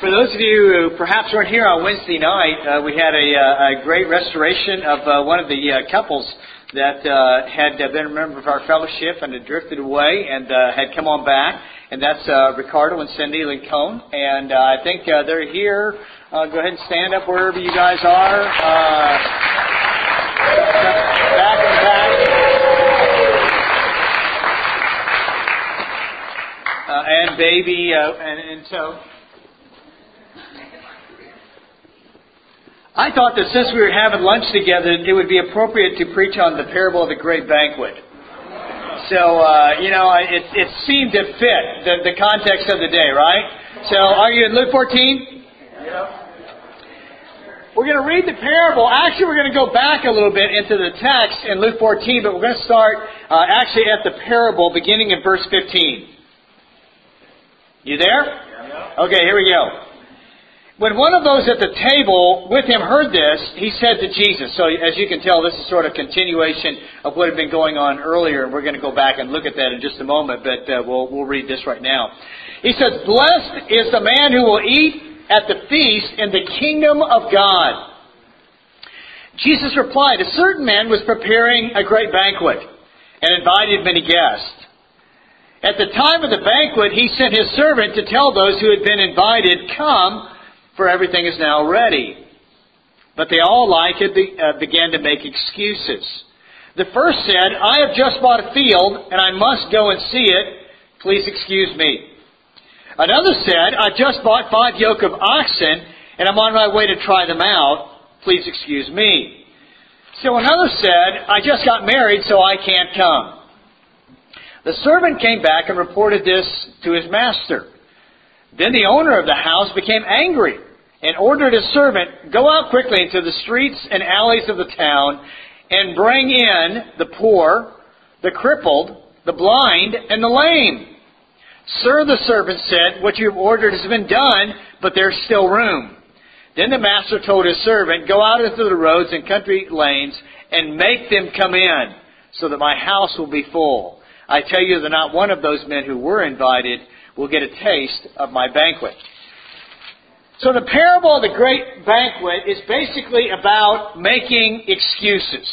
For those of you who perhaps weren't here on Wednesday night, uh, we had a, uh, a, great restoration of uh, one of the uh, couples that uh, had been a member of our fellowship and had drifted away and had come on back. And that's Ricardo and Cindy Lincoln. And I think they're here. go ahead and stand up wherever you guys are. back and back. and baby, and, and so I thought that since we were having lunch together, it would be appropriate to preach on the parable of the great banquet. So, uh, you know, it, it seemed to fit the, the context of the day, right? So, are you in Luke 14? We're going to read the parable. Actually, we're going to go back a little bit into the text in Luke 14, but we're going to start uh, actually at the parable beginning in verse 15. You there? Okay, here we go. When one of those at the table with him heard this, he said to Jesus, so as you can tell, this is sort of continuation of what had been going on earlier, and we're going to go back and look at that in just a moment, but uh, we'll, we'll read this right now. He says, Blessed is the man who will eat at the feast in the kingdom of God. Jesus replied, A certain man was preparing a great banquet and invited many guests. At the time of the banquet, he sent his servant to tell those who had been invited, Come, for everything is now ready. But they all like it uh, began to make excuses. The first said, I have just bought a field and I must go and see it. Please excuse me. Another said, I just bought five yoke of oxen and I'm on my way to try them out. Please excuse me. So another said, I just got married so I can't come. The servant came back and reported this to his master. Then the owner of the house became angry and ordered his servant, Go out quickly into the streets and alleys of the town and bring in the poor, the crippled, the blind, and the lame. Sir, the servant said, What you have ordered has been done, but there's still room. Then the master told his servant, Go out into the roads and country lanes and make them come in, so that my house will be full. I tell you that not one of those men who were invited will get a taste of my banquet. So the parable of the great banquet is basically about making excuses.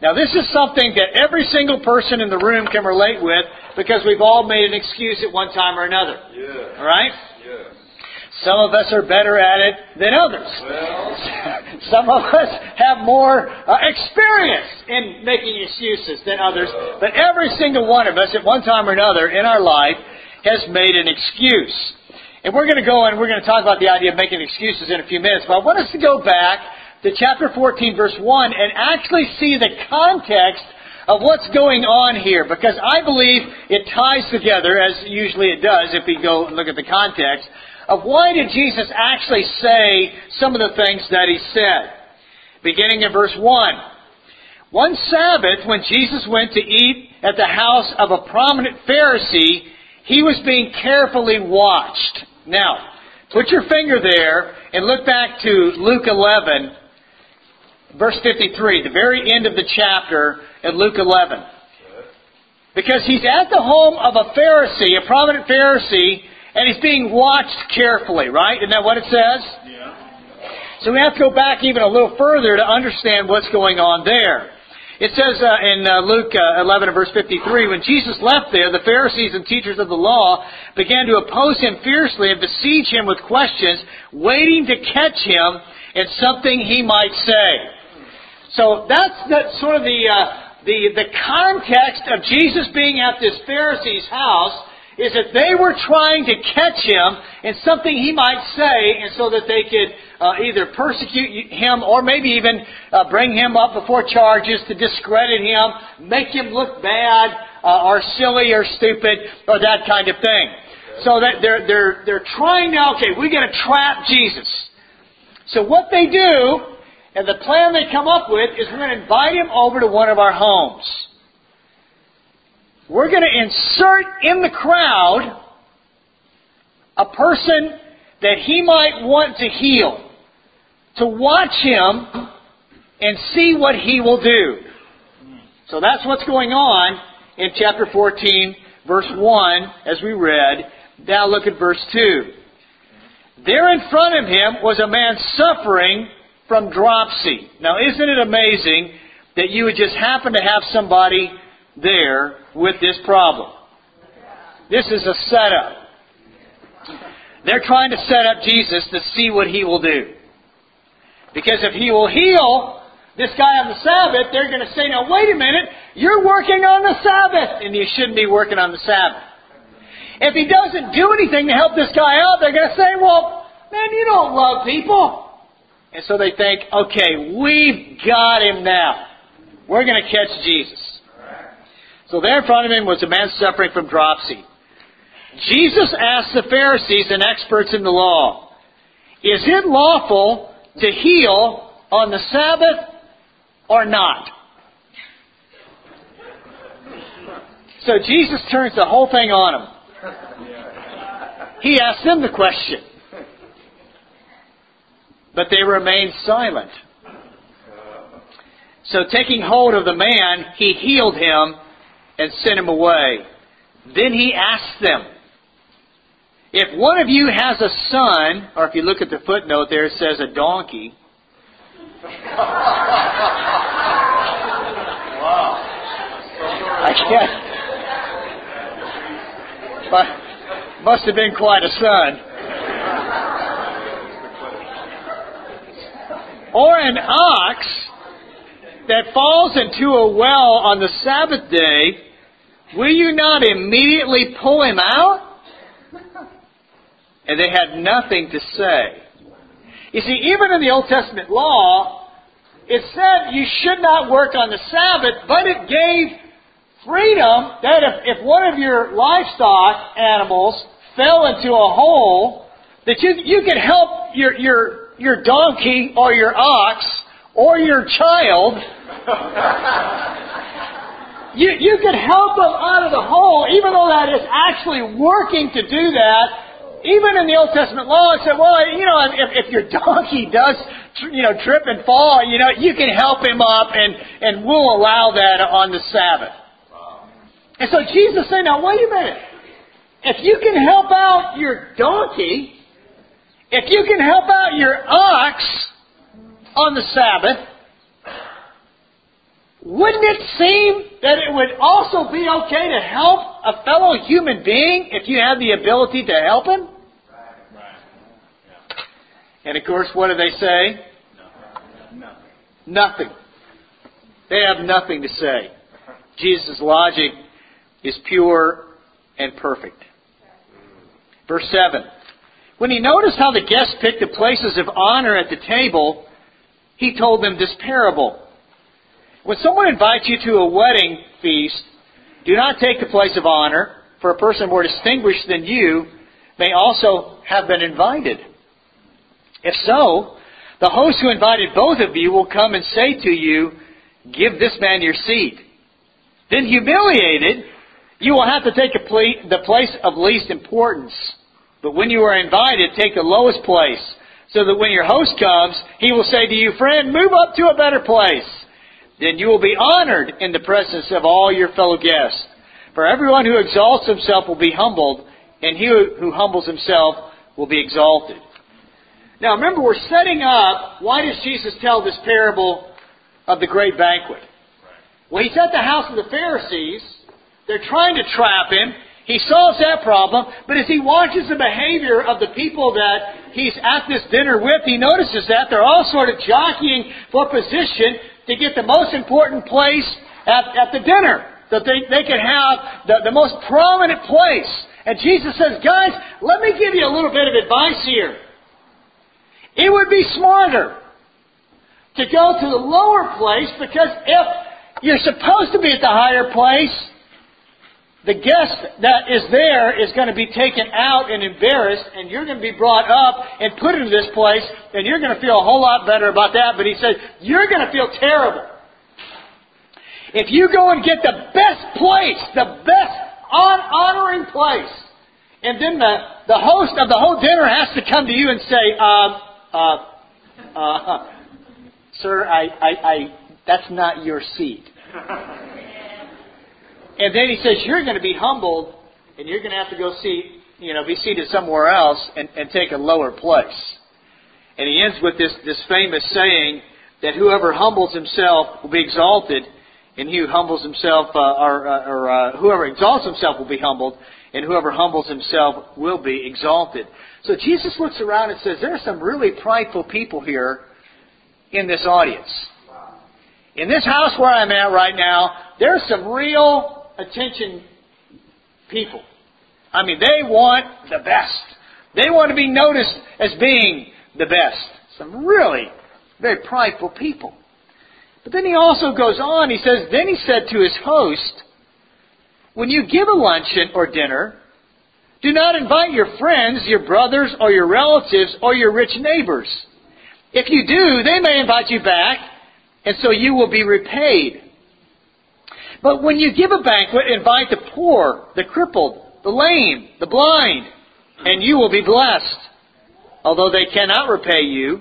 Now this is something that every single person in the room can relate with because we've all made an excuse at one time or another. Yeah. Right? Yeah. Some of us are better at it than others. Well. Some of us have more uh, experience in making excuses than others. But every single one of us at one time or another in our life has made an excuse. And we're going to go and we're going to talk about the idea of making excuses in a few minutes. But I want us to go back to chapter 14, verse 1, and actually see the context of what's going on here. Because I believe it ties together, as usually it does if we go and look at the context, of why did Jesus actually say some of the things that he said. Beginning in verse 1. One Sabbath, when Jesus went to eat at the house of a prominent Pharisee, he was being carefully watched. Now, put your finger there and look back to Luke 11, verse 53, the very end of the chapter at Luke 11. Because he's at the home of a Pharisee, a prominent Pharisee, and he's being watched carefully, right? Isn't that what it says? Yeah. So we have to go back even a little further to understand what's going on there. It says uh, in uh, Luke uh, 11 verse 53, when Jesus left there, the Pharisees and teachers of the law began to oppose him fiercely and besiege him with questions, waiting to catch him in something he might say. So that's, that's sort of the, uh, the, the context of Jesus being at this Pharisee's house is that they were trying to catch him in something he might say, and so that they could uh, either persecute him or maybe even uh, bring him up before charges to discredit him, make him look bad uh, or silly or stupid or that kind of thing. So that they're they're they're trying now. Okay, we're going to trap Jesus. So what they do, and the plan they come up with is we're going to invite him over to one of our homes. We're going to insert in the crowd a person that he might want to heal to watch him and see what he will do. So that's what's going on in chapter 14, verse 1, as we read. Now look at verse 2. There in front of him was a man suffering from dropsy. Now, isn't it amazing that you would just happen to have somebody there with this problem? This is a setup. They're trying to set up Jesus to see what he will do. Because if he will heal this guy on the Sabbath, they're going to say, now wait a minute, you're working on the Sabbath, and you shouldn't be working on the Sabbath. If he doesn't do anything to help this guy out, they're going to say, well, man, you don't love people. And so they think, okay, we've got him now. We're going to catch Jesus. So there in front of him was a man suffering from dropsy. Jesus asked the Pharisees and experts in the law, is it lawful to heal on the Sabbath or not? So Jesus turns the whole thing on him. He asks them the question. But they remained silent. So taking hold of the man, he healed him and sent him away. Then he asked them, if one of you has a son, or if you look at the footnote there, it says a donkey. wow. I can't. But must have been quite a son. Or an ox that falls into a well on the Sabbath day, will you not immediately pull him out? And they had nothing to say. You see, even in the Old Testament law, it said you should not work on the Sabbath, but it gave freedom that if, if one of your livestock animals fell into a hole, that you, you could help your, your, your donkey or your ox or your child. you, you could help them out of the hole, even though that is actually working to do that. Even in the Old Testament law, it said, well, you know, if, if your donkey does, you know, trip and fall, you know, you can help him up and, and we'll allow that on the Sabbath. And so Jesus said, now wait a minute. If you can help out your donkey, if you can help out your ox on the Sabbath, wouldn't it seem that it would also be okay to help a fellow human being if you have the ability to help him? And of course, what do they say? Nothing. They have nothing to say. Jesus' logic is pure and perfect. Verse 7. When he noticed how the guests picked the places of honor at the table, he told them this parable. When someone invites you to a wedding feast, do not take the place of honor, for a person more distinguished than you may also have been invited. If so, the host who invited both of you will come and say to you, Give this man your seat. Then humiliated, you will have to take the place of least importance. But when you are invited, take the lowest place, so that when your host comes, he will say to you, Friend, move up to a better place. Then you will be honored in the presence of all your fellow guests. For everyone who exalts himself will be humbled, and he who humbles himself will be exalted. Now remember, we're setting up, why does Jesus tell this parable of the great banquet? Well, he's at the house of the Pharisees, they're trying to trap him. He solves that problem, but as he watches the behavior of the people that he's at this dinner with, he notices that they're all sort of jockeying for position to get the most important place at, at the dinner. That they, they can have the, the most prominent place. And Jesus says, guys, let me give you a little bit of advice here. It would be smarter to go to the lower place because if you're supposed to be at the higher place, the guest that is there is going to be taken out and embarrassed, and you're going to be brought up and put into this place, and you're going to feel a whole lot better about that. But he said, you're going to feel terrible. If you go and get the best place, the best honoring place, and then the, the host of the whole dinner has to come to you and say, uh, uh, uh, sir, I, I, I, that's not your seat. And then he says, You're going to be humbled, and you're going to have to go see you know, be seated somewhere else and, and take a lower place. And he ends with this, this famous saying that whoever humbles himself will be exalted, and he who humbles himself, uh, or, uh, or uh, whoever exalts himself will be humbled, and whoever humbles himself will be exalted. So Jesus looks around and says, there are some really prideful people here in this audience. In this house where I'm at right now, there's some real attention people. I mean, they want the best. They want to be noticed as being the best. Some really very prideful people. But then he also goes on, he says, Then he said to his host, When you give a luncheon or dinner, do not invite your friends, your brothers, or your relatives, or your rich neighbors. If you do, they may invite you back, and so you will be repaid. But when you give a banquet, invite the poor, the crippled, the lame, the blind, and you will be blessed. Although they cannot repay you,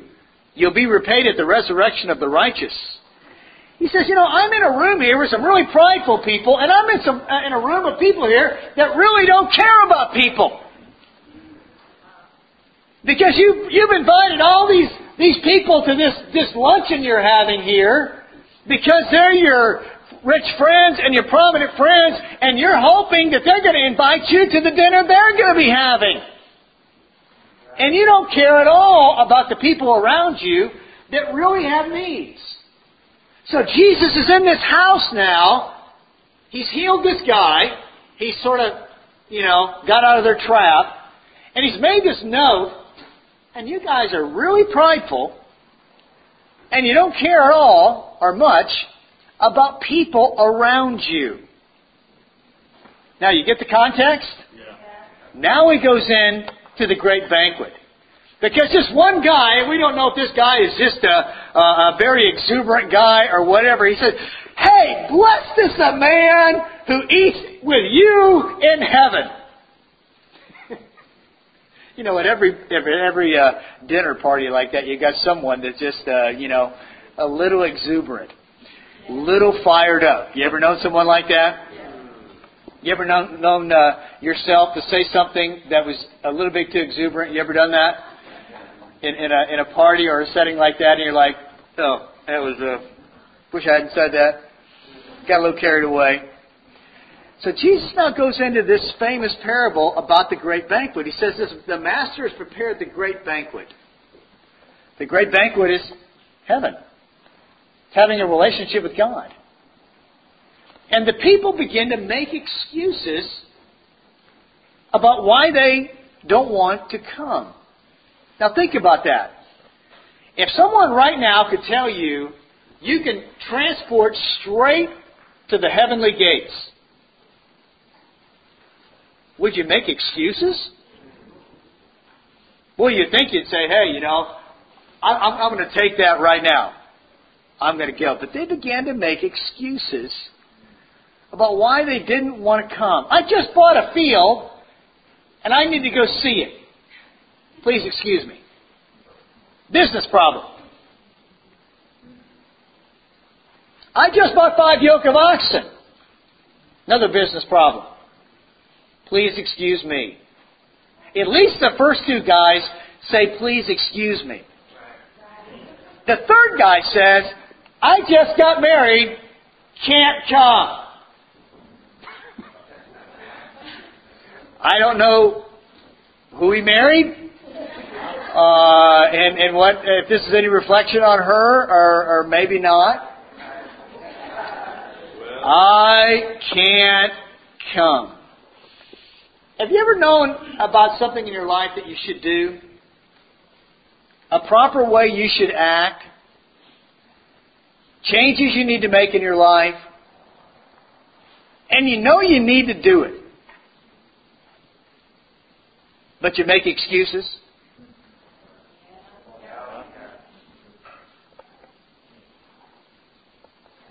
you'll be repaid at the resurrection of the righteous. He says, you know, I'm in a room here with some really prideful people, and I'm in some uh, in a room of people here that really don't care about people. Because you you've invited all these these people to this this luncheon you're having here because they're your rich friends and your prominent friends, and you're hoping that they're going to invite you to the dinner they're going to be having. And you don't care at all about the people around you that really have needs. So Jesus is in this house now. He's healed this guy. He's sort of, you know, got out of their trap. And he's made this note. And you guys are really prideful. And you don't care at all, or much, about people around you. Now, you get the context? Yeah. Now he goes in to the great banquet. Because just one guy, we don't know if this guy is just a, a, a very exuberant guy or whatever, he said, Hey, blessed is the man who eats with you in heaven. you know, at every every, every uh, dinner party like that, you got someone that's just, uh, you know, a little exuberant little fired up. You ever known someone like that? You ever known, known uh, yourself to say something that was a little bit too exuberant? You ever done that in, in a in a party or a setting like that, and you're like, oh, that was a. Uh, wish I hadn't said that. Got a little carried away. So Jesus now goes into this famous parable about the great banquet. He says this: the master has prepared the great banquet. The great banquet is heaven having a relationship with God. And the people begin to make excuses about why they don't want to come. Now think about that. If someone right now could tell you you can transport straight to the heavenly gates, would you make excuses? Well, you'd think you'd say, hey, you know, I'm, I'm going to take that right now. I'm going to go. But they began to make excuses about why they didn't want to come. I just bought a field and I need to go see it. Please excuse me. Business problem. I just bought five yoke of oxen. Another business problem. Please excuse me. At least the first two guys say, please excuse me. The third guy says, I just got married, can't come. I don't know who he married, uh, and and what if this is any reflection on her or, or maybe not. I can't come. Have you ever known about something in your life that you should do? A proper way you should act? changes you need to make in your life, and you know you need to do it, but you make excuses.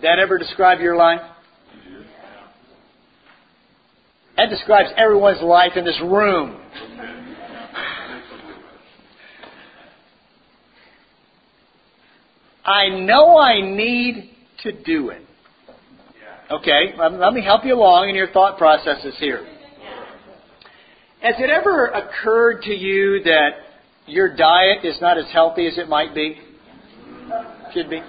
That ever describe your life? That describes everyone's life in this room. I know I need to do it. Okay, let me help you along in your thought processes here. has it ever occurred to you that your diet is not as healthy as it might be? Should be.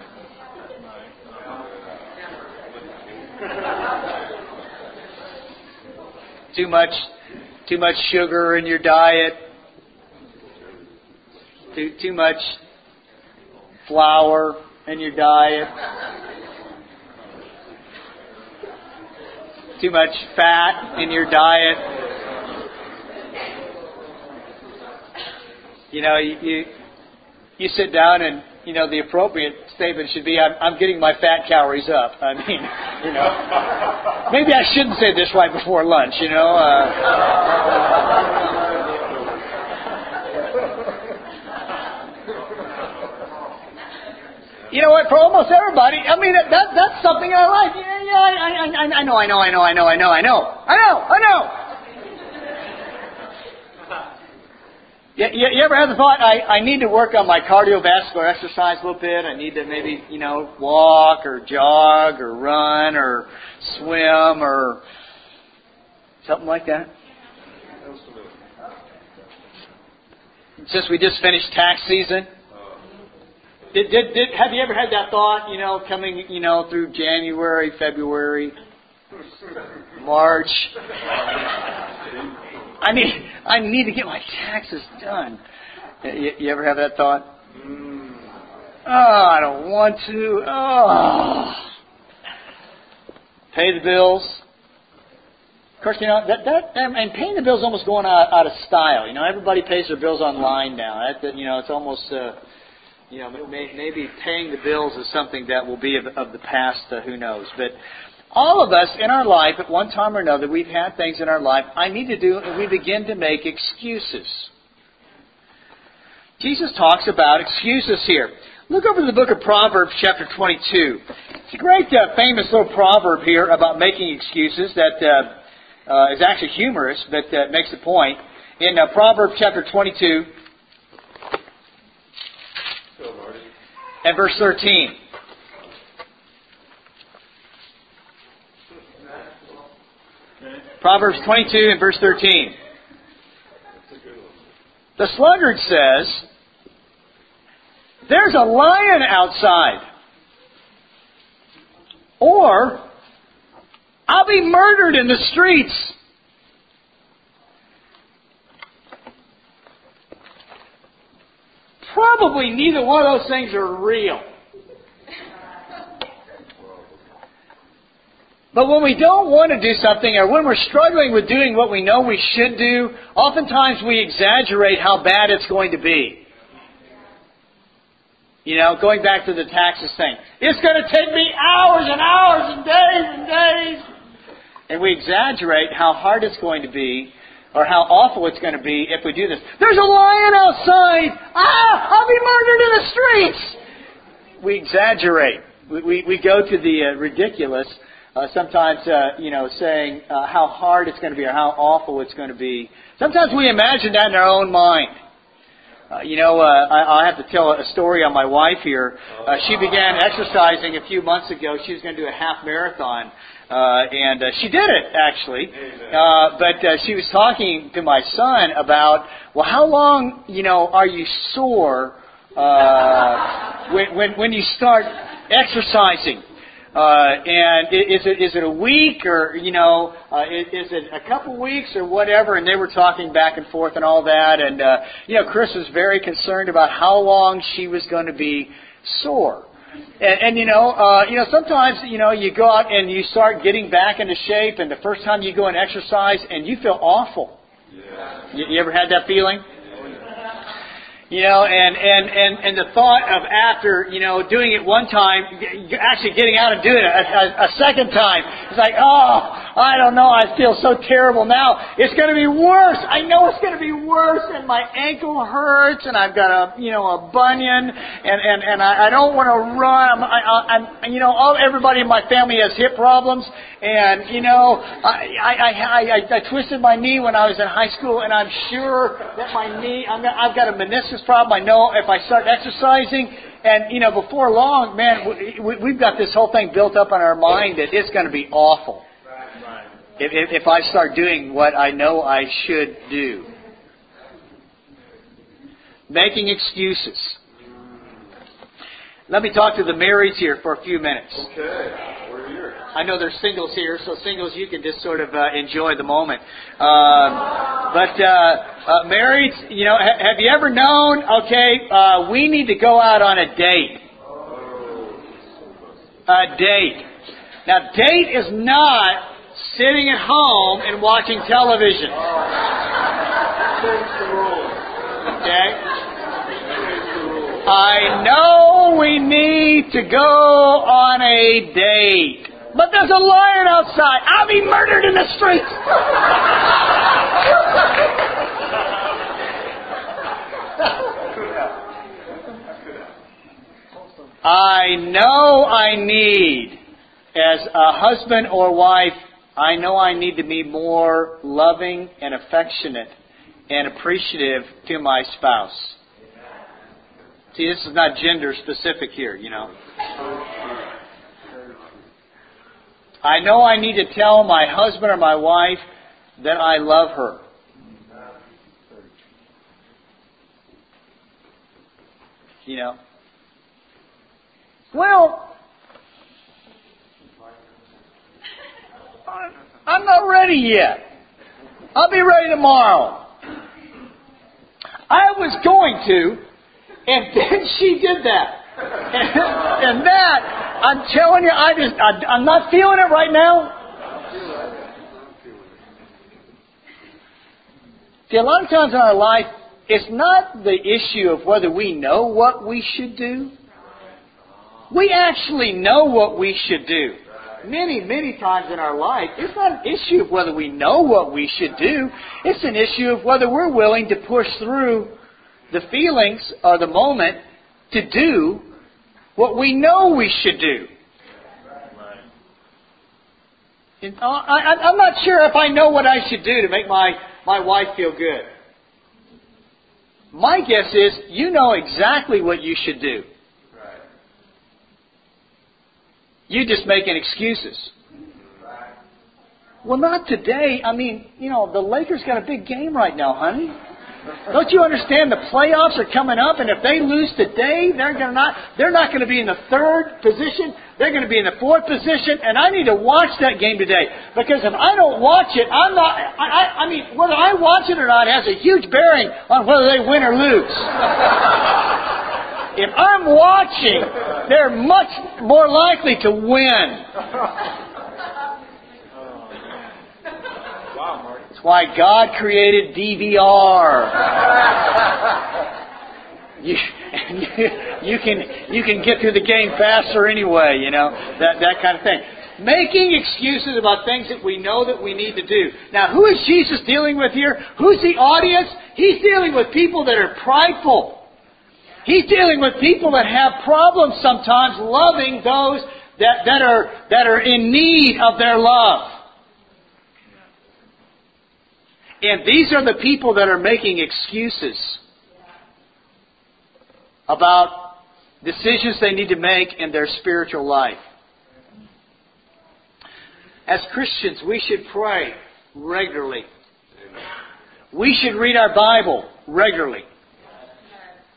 too much too much sugar in your diet. Too too much flour in your diet. Too much fat in your diet. You know, you, you you sit down and you know the appropriate statement should be I'm, I'm getting my fat calories up. I mean, you know, maybe I shouldn't say this right before lunch. You know. Uh, You know what? For almost everybody, I mean that, that that's something I like. Yeah, yeah, I, I, I know, I know, I know, I know, I know, I know, I know, I know. You, you, you ever had the thought, I, I need to work on my cardiovascular exercise a little bit. I need to maybe, you know, walk or jog or run or swim or something like that? Since we just finished tax season, did, did, did, have you ever had that thought, you know, coming, you know, through January, February, March? I need, I need to get my taxes done. You, you ever have that thought? Oh, I don't want to. Oh. Pay the bills. Of course, you know that that and paying the bills almost going out, out of style. You know, everybody pays their bills online now. That, you know, it's almost uh, you know, maybe paying the bills is something that will be of, of the past. Uh, who knows? But all of us in our life, at one time or another, we've had things in our life I need to do, and we begin to make excuses. Jesus talks about excuses here. Look over to the book of Proverbs, chapter 22. It's a great, uh, famous little proverb here about making excuses that uh, uh, is actually humorous, but uh, makes the point. In uh, Proverbs, chapter 22, and verse 13. Proverbs 22 and verse 13. The sluggard says, There's a lion outside. Or, I'll be murdered in the streets. Probably neither one of those things are real. But when we don't want to do something or when we're struggling with doing what we know we should do, oftentimes we exaggerate how bad it's going to be. You know, going back to the taxes thing. It's going to take me hours and hours and days and days. And we exaggerate how hard it's going to be or how awful it's going to be if we do this. There's a lion outside! Ah! I'll be murdered in the streets! We exaggerate. We, we, we go to the uh, ridiculous, uh, sometimes, uh, you know, saying uh, how hard it's going to be or how awful it's going to be. Sometimes we imagine that in our own mind. Uh, you know, uh, I, I have to tell a story on my wife here. Uh, she began exercising a few months ago. She was going to do a half marathon. Uh, and uh, she did it actually, uh, but uh, she was talking to my son about, well, how long, you know, are you sore uh, when, when when you start exercising? Uh, and is it is it a week or you know uh, is, is it a couple weeks or whatever? And they were talking back and forth and all that. And uh, you know, Chris was very concerned about how long she was going to be sore. And, and you know, uh, you know, sometimes you know you go out and you start getting back into shape, and the first time you go and exercise, and you feel awful. Yeah. You, you ever had that feeling? You know, and, and, and, and the thought of after, you know, doing it one time, actually getting out and doing it a, a, a second time, it's like, oh, I don't know, I feel so terrible now. It's going to be worse. I know it's going to be worse, and my ankle hurts, and I've got a, you know, a bunion, and, and, and I, I don't want to run. I'm, I, I'm, you know, all, everybody in my family has hip problems, and, you know, I, I, I, I, I twisted my knee when I was in high school, and I'm sure that my knee, I'm, I've got a meniscus problem. I know if I start exercising, and you know, before long, man, we, we've got this whole thing built up in our mind that it's going to be awful. If, if, I start doing what I know I should do. Making excuses. Let me talk to the marrieds here for a few minutes. Okay. We're here. I know there's singles here, so singles, you can just sort of uh, enjoy the moment. Um, but uh, uh, marrieds, you know, ha- have you ever known? Okay, uh, we need to go out on a date. A date. Now, date is not sitting at home and watching television. Okay. I know we need to go on a date. But there's a lion outside. I'll be murdered in the streets. I know I need, as a husband or wife, I know I need to be more loving and affectionate and appreciative to my spouse. See, this is not gender specific here, you know. I know I need to tell my husband or my wife that I love her. You know. Well, I- I'm not ready yet. I'll be ready tomorrow. I was going to, and then she did that. And, and that, I'm telling you, I just, I, I'm not feeling it right now. See, a lot of times in our life, it's not the issue of whether we know what we should do. We actually know what we should do. Many, many times in our life, it's not an issue of whether we know what we should do. It's an issue of whether we're willing to push through the feelings or the moment to do what we know we should do. And uh, I, I, I'm not sure if I know what I should do to make my, my wife feel good. My guess is you know exactly what you should do. Right. You just making excuses. Well, not today. I mean, you know, the Lakers got a big game right now, honey. Don't you understand the playoffs are coming up, and if they lose today, they're gonna not they're not going to be in the third position. They're going to be in the fourth position, and I need to watch that game today because if I don't watch it, I'm not. I, I, I mean, whether I watch it or not has a huge bearing on whether they win or lose. if I'm watching, they're much more likely to win. That's why God created DVR. You, you can you can get through the game faster anyway, you know that that kind of thing. Making excuses about things that we know that we need to do. Now, who is Jesus dealing with here? Who's the audience? He's dealing with people that are prideful. He's dealing with people that have problems sometimes loving those that, that are that are in need of their love. And these are the people that are making excuses about decisions they need to make in their spiritual life. As Christians, we should pray regularly. We should read our Bible regularly.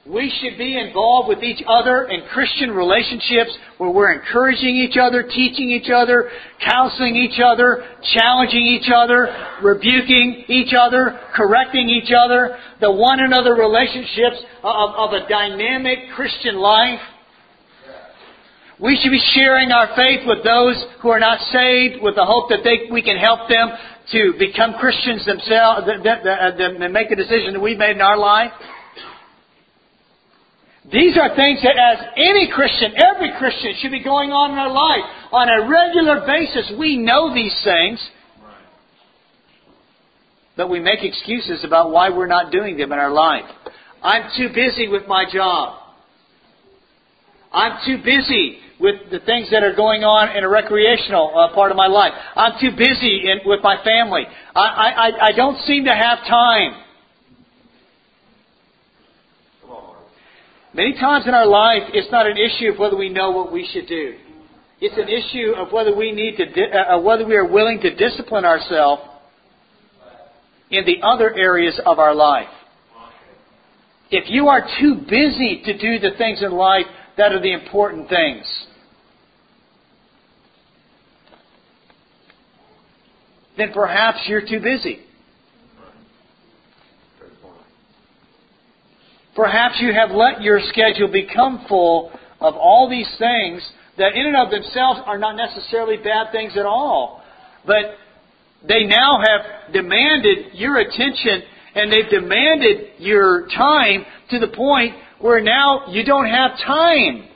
We should be involved with each other in Christian relationships where we're encouraging each other, teaching each other, counseling each other, challenging each other, rebuking each other, correcting each other, the one another relationships of, of a dynamic Christian life. We should be sharing our faith with those who are not saved with the hope that they, we can help them to become Christians themselves, that make a decision that we've made in our life. These are things that as any Christian, every Christian should be going on in our life. On a regular basis, we know these things. But we make excuses about why we're not doing them in our life. I'm too busy with my job. I'm too busy with the things that are going on in a recreational uh, part of my life. I'm too busy in, with my family. I, I, I don't seem to have time. Come on, Mark. Many times in our life, it's not an issue of whether we know what we should do. It's an issue of whether we need to, di- uh, uh, whether we are willing to discipline ourselves in the other areas of our life. If you are too busy to do the things in life that are the important things, then perhaps you're too busy. Perhaps you have let your schedule become full of all these things that in and of themselves are not necessarily bad things at all. But they now have demanded your attention and they've demanded your time to the point where now you don't have time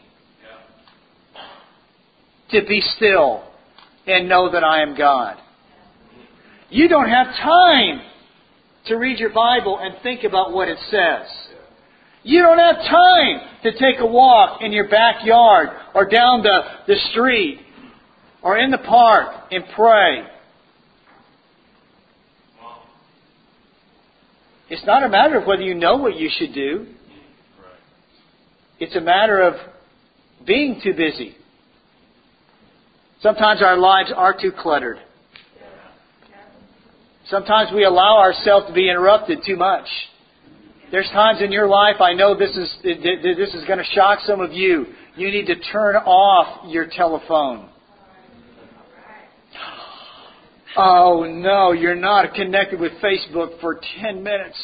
to be still and know that I am God. You don't have time to read your Bible and think about what it says. You don't have time to take a walk in your backyard or down the, the street or in the park and pray. It's not a matter of whether you know what you should do. It's a matter of being too busy. Sometimes our lives are too cluttered. Sometimes we allow ourselves to be interrupted too much. There's times in your life, I know this is, this is going to shock some of you. You need to turn off your telephone. Oh no, you're not connected with Facebook for 10 minutes.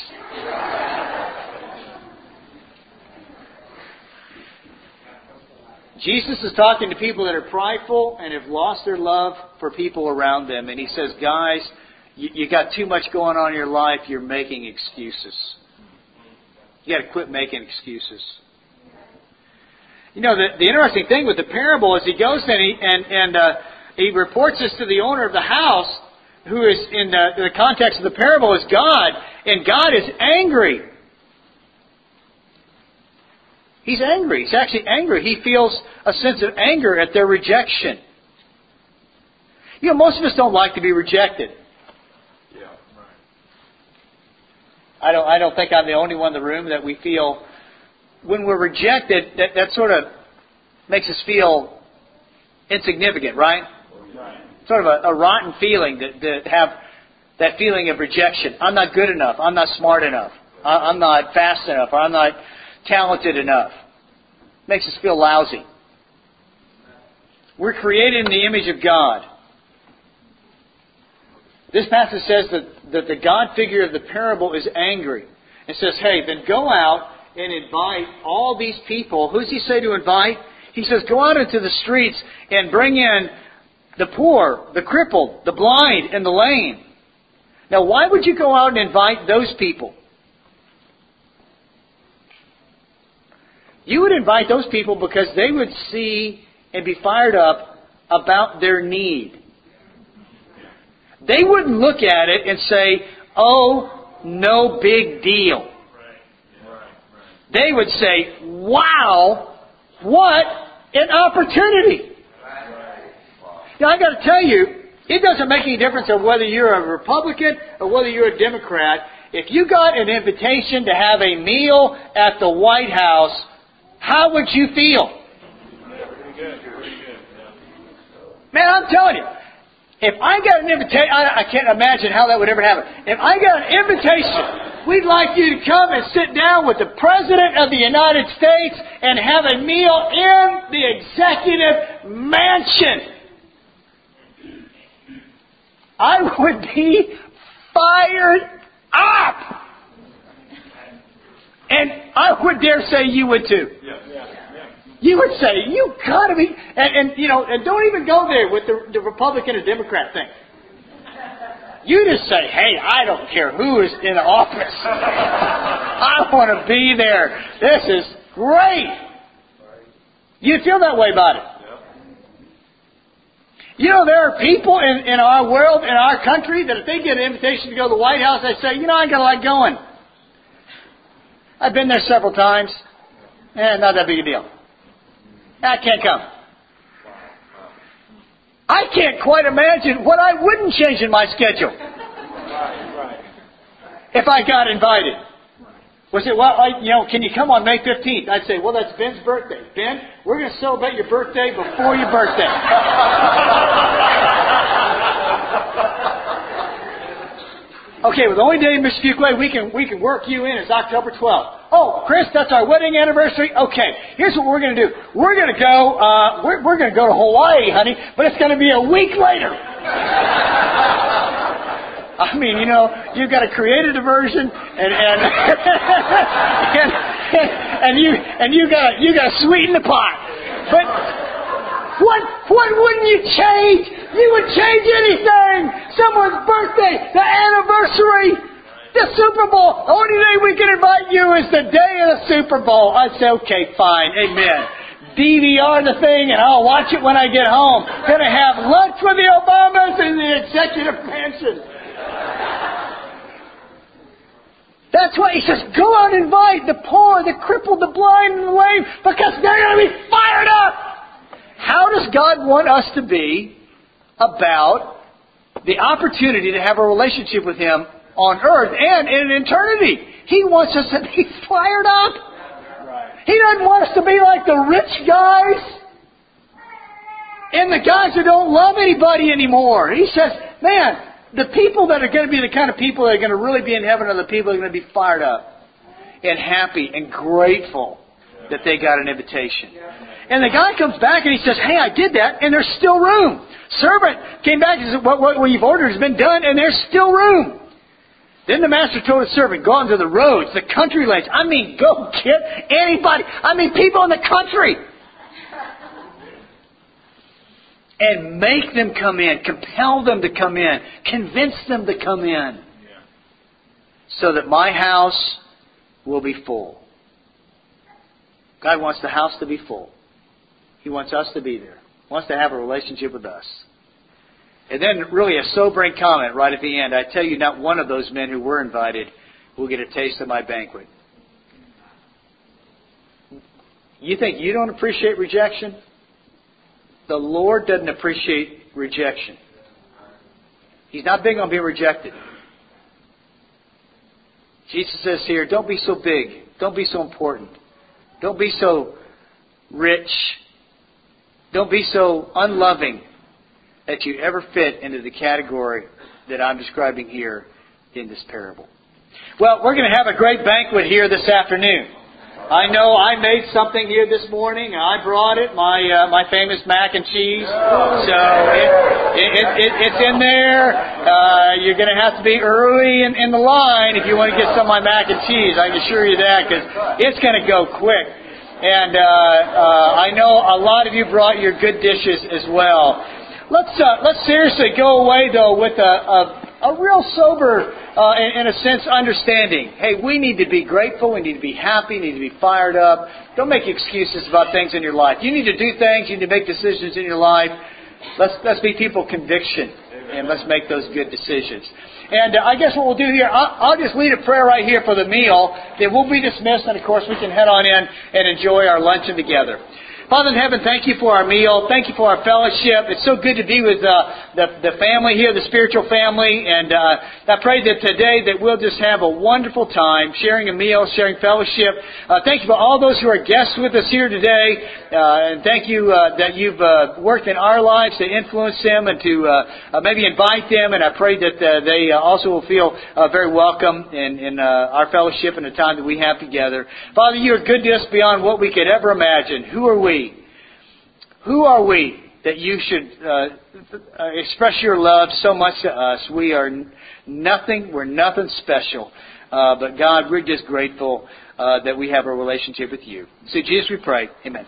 Jesus is talking to people that are prideful and have lost their love for people around them. And he says, guys, you, you got too much going on in your life. You're making excuses. You got to quit making excuses. You know, the, the interesting thing with the parable is he goes and he, and, and uh, he reports this to the owner of the house, who is in the, the context of the parable is God, and God is angry. He's angry. He's actually angry. He feels a sense of anger at their rejection. You know, most of us don't like to be rejected. Yeah, right. I don't. I don't think I'm the only one in the room that we feel when we're rejected. That that sort of makes us feel insignificant, right? Right. Sort of a, a rotten feeling that, that have that feeling of rejection. I'm not good enough. I'm not smart enough. I, I'm not fast enough. Or I'm not talented enough. Makes us feel lousy. We're created in the image of God. This passage says that, that the God figure of the parable is angry. and says, hey, then go out and invite all these people. Who's he say to invite? He says, go out into the streets and bring in the poor, the crippled, the blind, and the lame. Now, why would you go out and invite those people? You would invite those people because they would see and be fired up about their need. They wouldn't look at it and say, oh, no big deal. They would say, wow, what an opportunity. Now I gotta tell you, it doesn't make any difference of whether you're a Republican or whether you're a Democrat. If you got an invitation to have a meal at the White House, how would you feel? Pretty good. Pretty good. Yeah. Man, I'm telling you, if I got an invitation, I, I can't imagine how that would ever happen. If I got an invitation, we'd like you to come and sit down with the President of the United States and have a meal in the executive mansion. I would be fired up. And I would dare say you would too. Yeah. You would say, you gotta be, and, and you know, and don't even go there with the, the Republican or Democrat thing. You just say, hey, I don't care who is in office. I want to be there. This is great. You feel that way about it. You know, there are people in, in our world, in our country, that if they get an invitation to go to the White House, they say, you know, I ain't got to like going. I've been there several times. Eh, not that big a deal. I can't come. I can't quite imagine what I wouldn't change in my schedule Right. Right. if I got invited. Well, say, well, I, you know, can you come on May 15th? I'd say, well, that's Ben's birthday. Ben, we're going to celebrate your birthday before your birthday. okay, well, the only day Mission Fuquay we can we can work you in is October 12th. Oh, Chris, that's our wedding anniversary. Okay, here's what we're going to do. We're going to go. Uh, we're we're going to go to Hawaii, honey, but it's going to be a week later. I mean, you know, you've got to create a diversion, and and and, and you and you got you got to sweeten the pot. But what what wouldn't you change? You would change anything. Someone's birthday, the anniversary, the Super Bowl. The only day we can invite you is the day of the Super Bowl. I say, okay, fine, amen. DVR the thing and I'll watch it when I get home. Gonna have lunch with the Obamas in the executive mansion. That's why he says, go out and invite the poor, the crippled, the blind, and the lame, because they're going to be fired up. How does God want us to be about the opportunity to have a relationship with Him on earth and in eternity? He wants us to be fired up. He doesn't want us to be like the rich guys and the guys who don't love anybody anymore. He says, man, the people that are going to be the kind of people that are going to really be in heaven are the people that are going to be fired up and happy and grateful that they got an invitation. And the guy comes back and he says, Hey, I did that, and there's still room. Servant came back and said, What, what, what you've ordered has been done, and there's still room. Then the master told his servant, Go onto the roads, the country lanes. I mean, go get anybody. I mean, people in the country and make them come in, compel them to come in, convince them to come in, so that my house will be full. God wants the house to be full. He wants us to be there. He wants to have a relationship with us. And then, really, a sobering comment right at the end. I tell you, not one of those men who were invited will get a taste of my banquet. You think you don't appreciate rejection? the Lord doesn't appreciate rejection. He's not big on being rejected. Jesus says here, don't be so big. Don't be so important. Don't be so rich. Don't be so unloving that you ever fit into the category that I'm describing here in this parable. Well, we're going to have a great banquet here this afternoon. I know I made something here this morning. I brought it, my uh, my famous mac and cheese. So it, it, it, it's in there. Uh, you're going to have to be early in, in the line if you want to get some of my mac and cheese. I can assure you that because it's going to go quick. And uh, uh, I know a lot of you brought your good dishes as well. Let's uh, let's seriously go away though with a, a, a real sober uh, in, in a sense, understanding. Hey, we need to be grateful. We need to be happy. We need to be fired up. Don't make excuses about things in your life. You need to do things. You need to make decisions in your life. Let's let's be people conviction, and let's make those good decisions. And uh, I guess what we'll do here, I'll, I'll just lead a prayer right here for the meal. Then we'll be dismissed, and of course we can head on in and enjoy our luncheon together. Father in heaven, thank you for our meal. Thank you for our fellowship. It's so good to be with uh, the, the family here, the spiritual family. And uh, I pray that today that we'll just have a wonderful time sharing a meal, sharing fellowship. Uh, thank you for all those who are guests with us here today. Uh, and thank you uh, that you've uh, worked in our lives to influence them and to maybe invite them. And I pray that they also will feel very welcome in, in our fellowship and the time that we have together. Father, you are good to us beyond what we could ever imagine. Who are we? Who are we that you should uh, express your love so much to us? We are nothing. We're nothing special. Uh, but God, we're just grateful uh, that we have a relationship with you. So, Jesus, we pray. Amen.